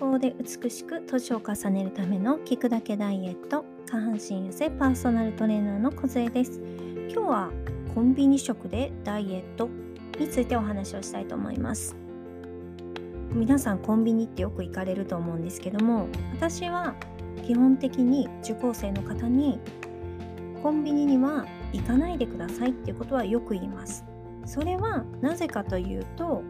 康で美しく年を重ねるための聞くだけダイエット下半身痩せパーソナルトレーナーの小杖です。今日はコンビニ食でダイエットについてお話をしたいと思います。皆さんコンビニってよく行かれると思うんですけども私は基本的に受講生の方にコンビニには行かないでくださいっていうことはよく言います。それはなぜかというと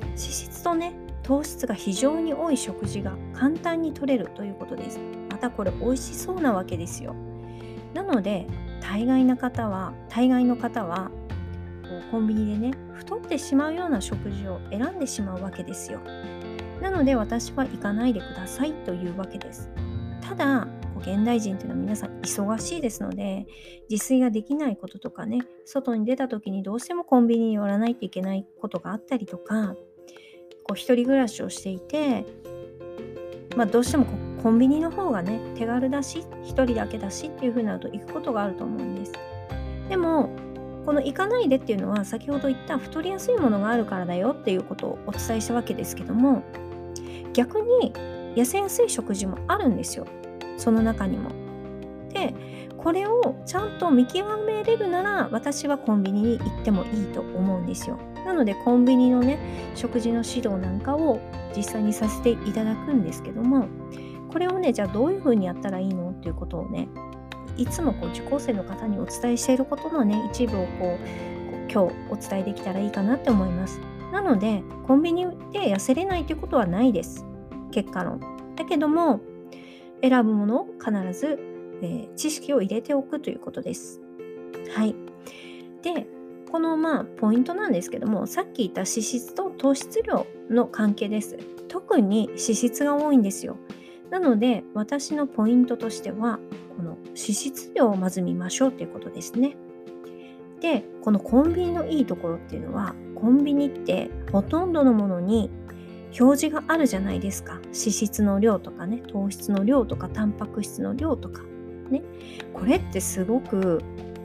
脂質とね糖質が非常に多い食事が簡単に取れるということです。またこれ美味しそうなわけですよ。なので大概な方は大概の方はコンビニでね太ってしまうような食事を選んでしまうわけですよ。なので私は行かないでくださいというわけです。ただ現代人っていうのは皆さん忙しいですので自炊ができないこととかね外に出た時にどうしてもコンビニに寄らないといけないことがあったりとかこう一人暮らしをしていて、まあ、どうしてもコンビニの方がね手軽だし一人だけだしっていう風になると行くことがあると思うんですでもこの行かないでっていうのは先ほど言った太りやすいものがあるからだよっていうことをお伝えしたわけですけども逆に痩せやすい食事もあるんですよその中にも。でこれをちゃんと見極めれるなら私はコンビニに行ってもいいと思うんですよ。なのでコンビニのね食事の指導なんかを実際にさせていただくんですけどもこれをねじゃあどういうふうにやったらいいのっていうことをねいつもこう受講生の方にお伝えしていることのね一部をこう今日お伝えできたらいいかなって思います。なのでコンビニで痩せれないということはないです。結果論。だけども選ぶものを必ず、えー、知識を入れておくということです。はい。でこのまあポイントなんですけどもさっき言った脂質と糖質量の関係です。特に脂質が多いんですよ。なので私のポイントとしてはこの脂質量をまず見ましょうということですね。でこのコンビニのいいところっていうのはコンビニってほとんどのものに表示があるじゃないですか。脂質の量とかね糖質の量とかタンパク質の量とかね。これってすごく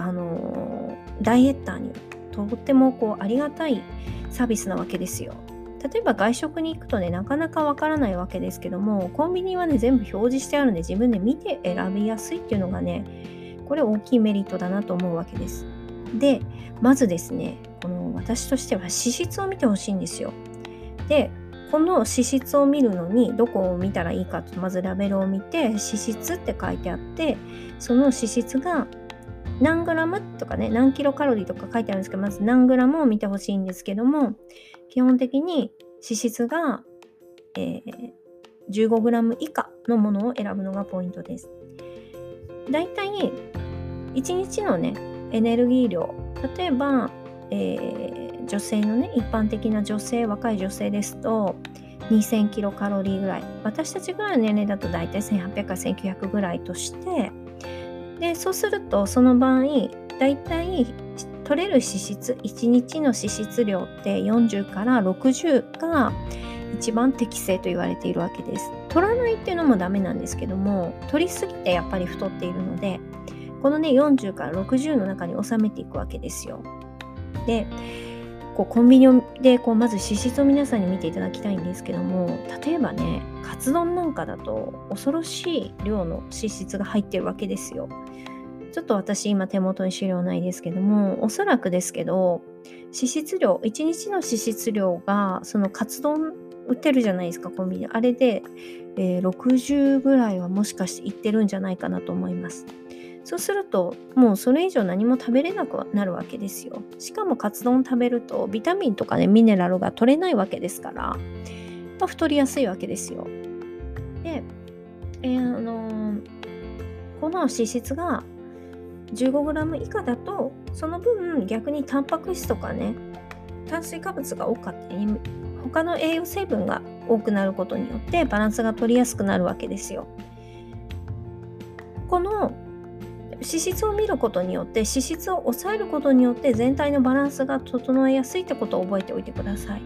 あのダイエッターにとってもこうありがたいサービスなわけですよ。例えば外食に行くとねなかなかわからないわけですけどもコンビニはね全部表示してあるんで自分で見て選びやすいっていうのがねこれ大きいメリットだなと思うわけです。でまずですねこの私としては脂質を見てほしいんですよ。でこの脂質を見るのにどこを見たらいいかとまずラベルを見て脂質って書いてあってその脂質が何グラムとかね、何キロカロリーとか書いてあるんですけど、まず何グラムを見てほしいんですけども、基本的に脂質が、えー、15グラム以下のものを選ぶのがポイントです。だいたい1日のね、エネルギー量、例えば、えー、女性のね、一般的な女性、若い女性ですと、2000キロカロリーぐらい。私たちぐらいの年齢だと大体1800から1900ぐらいとして、でそうするとその場合だいたい取れる脂質1日の脂質量って40から60が一番適正と言われているわけです。取らないっていうのもダメなんですけども取りすぎてやっぱり太っているのでこのね40から60の中に収めていくわけですよ。でこうコンビニでこうまず脂質を皆さんに見ていただきたいんですけども例えばねカツ丼なんかだと恐ろしい量の脂質が入ってるわけですよ。ちょっと私今手元に資料ないですけどもおそらくですけど脂質量1日の脂質量がそのカツ丼売ってるじゃないですかコンビニ。あれで、えー、60ぐらいはもしかしていってるんじゃないかなと思います。そうするともうそれ以上何も食べれなくなるわけですよしかもカツ丼食べるとビタミンとかねミネラルが取れないわけですから太りやすいわけですよで、えー、あのー、この脂質が 15g 以下だとその分逆にタンパク質とかね炭水化物が多かったり他の栄養成分が多くなることによってバランスが取りやすくなるわけですよ。この脂質を見ることによって脂質を抑えることによって全体のバランスが整えやすいってことを覚えておいてください。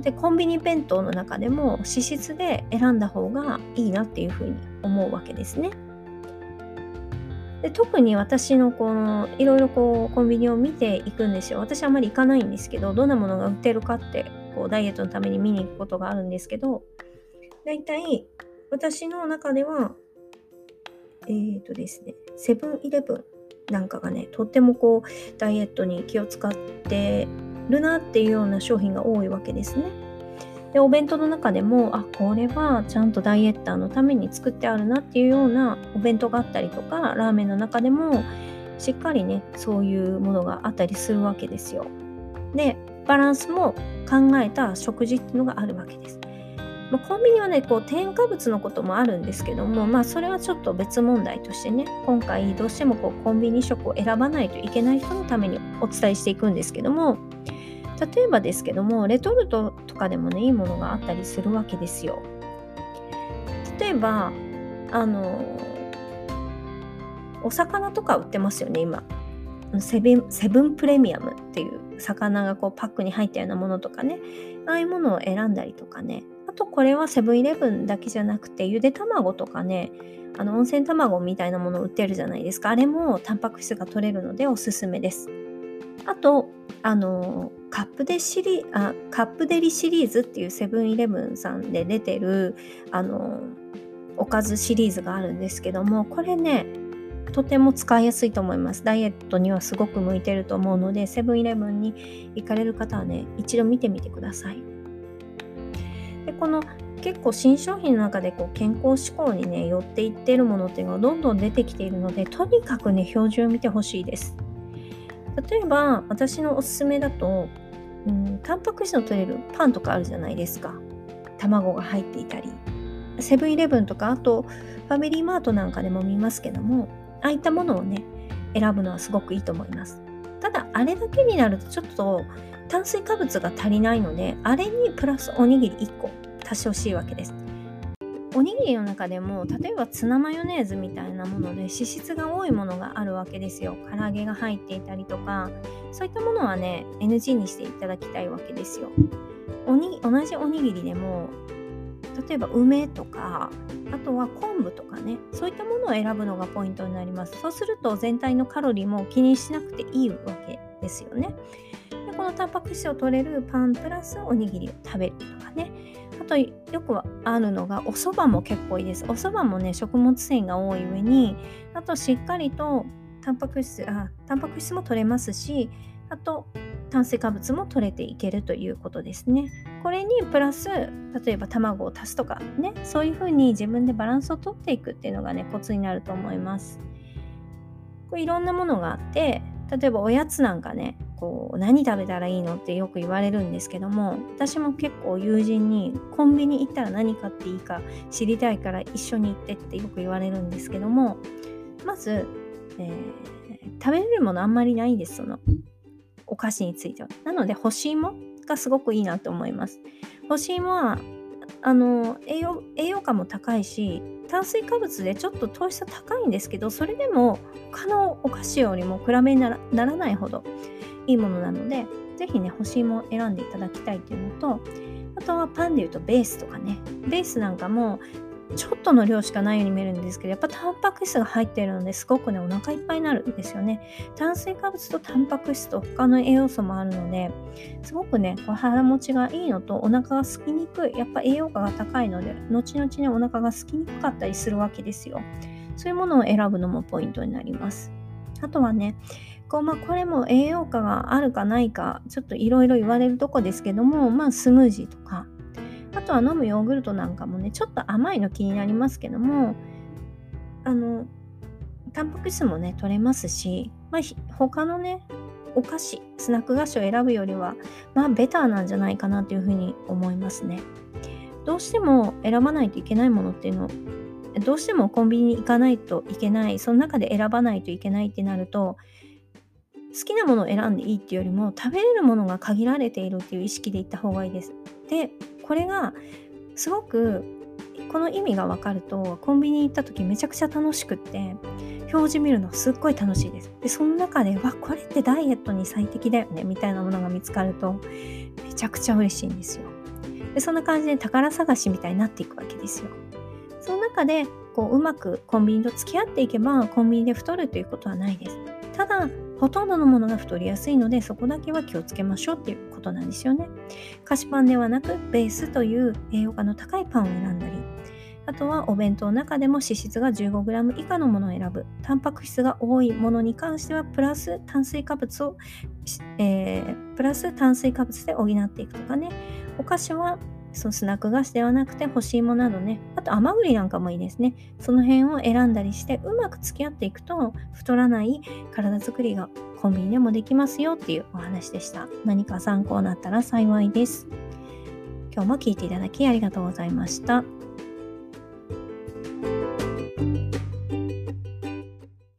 でコンビニ弁当の中でも脂質で選んだ方がいいなっていうふうに思うわけですね。で特に私のこのいろいろこうコンビニを見ていくんですよ私あんまり行かないんですけどどんなものが売ってるかってこうダイエットのために見に行くことがあるんですけどだいたい私の中では、えっ、ー、とですね、セブンイレブンなんかがね、とってもこう、ダイエットに気を使ってるなっていうような商品が多いわけですね。で、お弁当の中でも、あ、これはちゃんとダイエッターのために作ってあるなっていうようなお弁当があったりとか、ラーメンの中でも、しっかりね、そういうものがあったりするわけですよ。で、バランスも考えた食事っていうのがあるわけです。まあ、コンビニはねこう添加物のこともあるんですけどもまあそれはちょっと別問題としてね今回どうしてもこうコンビニ食を選ばないといけない人のためにお伝えしていくんですけども例えばですけどもレトルトとかでもねいいものがあったりするわけですよ。例えばあのお魚とか売ってますよね今。セブンセブンプレミアムっていう魚がこうパックに入ったようなものとかねああいうものを選んだりとかねあとこれはセブンイレブンだけじゃなくてゆで卵とかねあの温泉卵みたいなもの売ってるじゃないですかあれもタンパク質が取れるのでおすすめですあとあのカップデシリあカップデリシリーズっていうセブンイレブンさんで出てるあのおかずシリーズがあるんですけどもこれねとても使いやすいと思います。ダイエットにはすごく向いてると思うので、セブンイレブンに行かれる方はね、一度見てみてください。で、この結構新商品の中でこう健康志向にね、寄っていってるものっていうのがどんどん出てきているので、とにかくね、表示を見てほしいです。例えば、私のおすすめだと、うん、タンパク質の取れるパンとかあるじゃないですか。卵が入っていたり。セブンイレブンとか、あと、ファミリーマートなんかでも見ますけども、ああいったものをね、選ぶのはすごくいいと思います。ただ、あれだけになるとちょっと炭水化物が足りないので、あれにプラスおにぎり1個足してほしいわけです。おにぎりの中でも例えばツナマヨネーズみたいなもので脂質が多いものがあるわけですよ。唐揚げが入っていたりとかそういったものはね NG にしていただきたいわけですよ。おに同じおにぎりでも例えば梅とかあとは昆布とかねそういったものを選ぶのがポイントになります。そうすると全体のカロリーも気にしなくていいわけですよね。でこのタンパク質を取れるパンプラスおにぎりを食べるとかねあとよくあるのがお蕎麦も結構いいですお蕎麦もね食物繊維が多い上にあとしっかりとタンパク質あタンパク質も取れますしあと炭水化物も取れていけるということですね。これにプラス例えば卵を足すとかねそういうふうに自分でバランスをとっていくっていうのがねコツになると思います。これいろんなものがあって例えばおやつなんかねこう何食べたらいいのってよく言われるんですけども私も結構友人にコンビニ行ったら何買っていいか知りたいから一緒に行ってってよく言われるんですけどもまず、えー、食べれるものあんまりないですそのお菓子については。なので、干し芋がすごくいいなと思います。干し芋は、あの、栄養、栄養価も高いし、炭水化物でちょっと糖質高いんですけど、それでも他のお菓子よりも比べにならないほどいいものなので、是非ね、干し芋を選んでいただきたいというのと、あとはパンでいうとベースとかね。ベースなんかもちょっとの量しかないように見えるんですけどやっぱタンパク質が入っているのですごくねお腹いっぱいになるんですよね。炭水化物とタンパク質と他の栄養素もあるのですごくねこう腹持ちがいいのとお腹が空きにくいやっぱ栄養価が高いので後々ねお腹が空きにくかったりするわけですよ。そういうものを選ぶのもポイントになります。あとはねこうまあ、これも栄養価があるかないかちょっといろいろ言われるとこですけども、まあ、スムージーとかとは飲むヨーグルトなんかもね、ちょっと甘いの気になりますけども、あの、タンパク質もね、取れますし、まあ、他のね、お菓子、スナック菓子を選ぶよりは、まあ、ベターなんじゃないかなというふうに思いますね。どうしても選ばないといけないものっていうのどうしてもコンビニに行かないといけない、その中で選ばないといけないってなると、好きなものを選んでいいっていうよりも、食べれるものが限られているっていう意識で行った方がいいです。で、これがすごくこの意味が分かるとコンビニ行った時めちゃくちゃ楽しくって表示見るのすっごい楽しいです。でその中でわこれってダイエットに最適だよねみたいなものが見つかるとめちゃくちゃ嬉しいんですよ。でそんな感じで宝探しみたいになっていくわけですよ。その中でこううまくコンビニと付き合っていけばコンビニで太るということはないです。ただほとんどのものが太りやすいのでそこだけは気をつけましょうっていうことなんですよね。菓子パンではなくベースという栄養価の高いパンを選んだりあとはお弁当の中でも脂質が 15g 以下のものを選ぶ。タンパク質が多いものに関してはプラス炭水化物を、えー、プラス炭水化物で補っていくとかね。お菓子はそのスナック菓子ではなくて干し芋などね、あと甘栗なんかもいいですね。その辺を選んだりしてうまく付き合っていくと太らない体づくりがコンビニでもできますよっていうお話でした。何か参考になったら幸いです。今日も聞いていただきありがとうございました。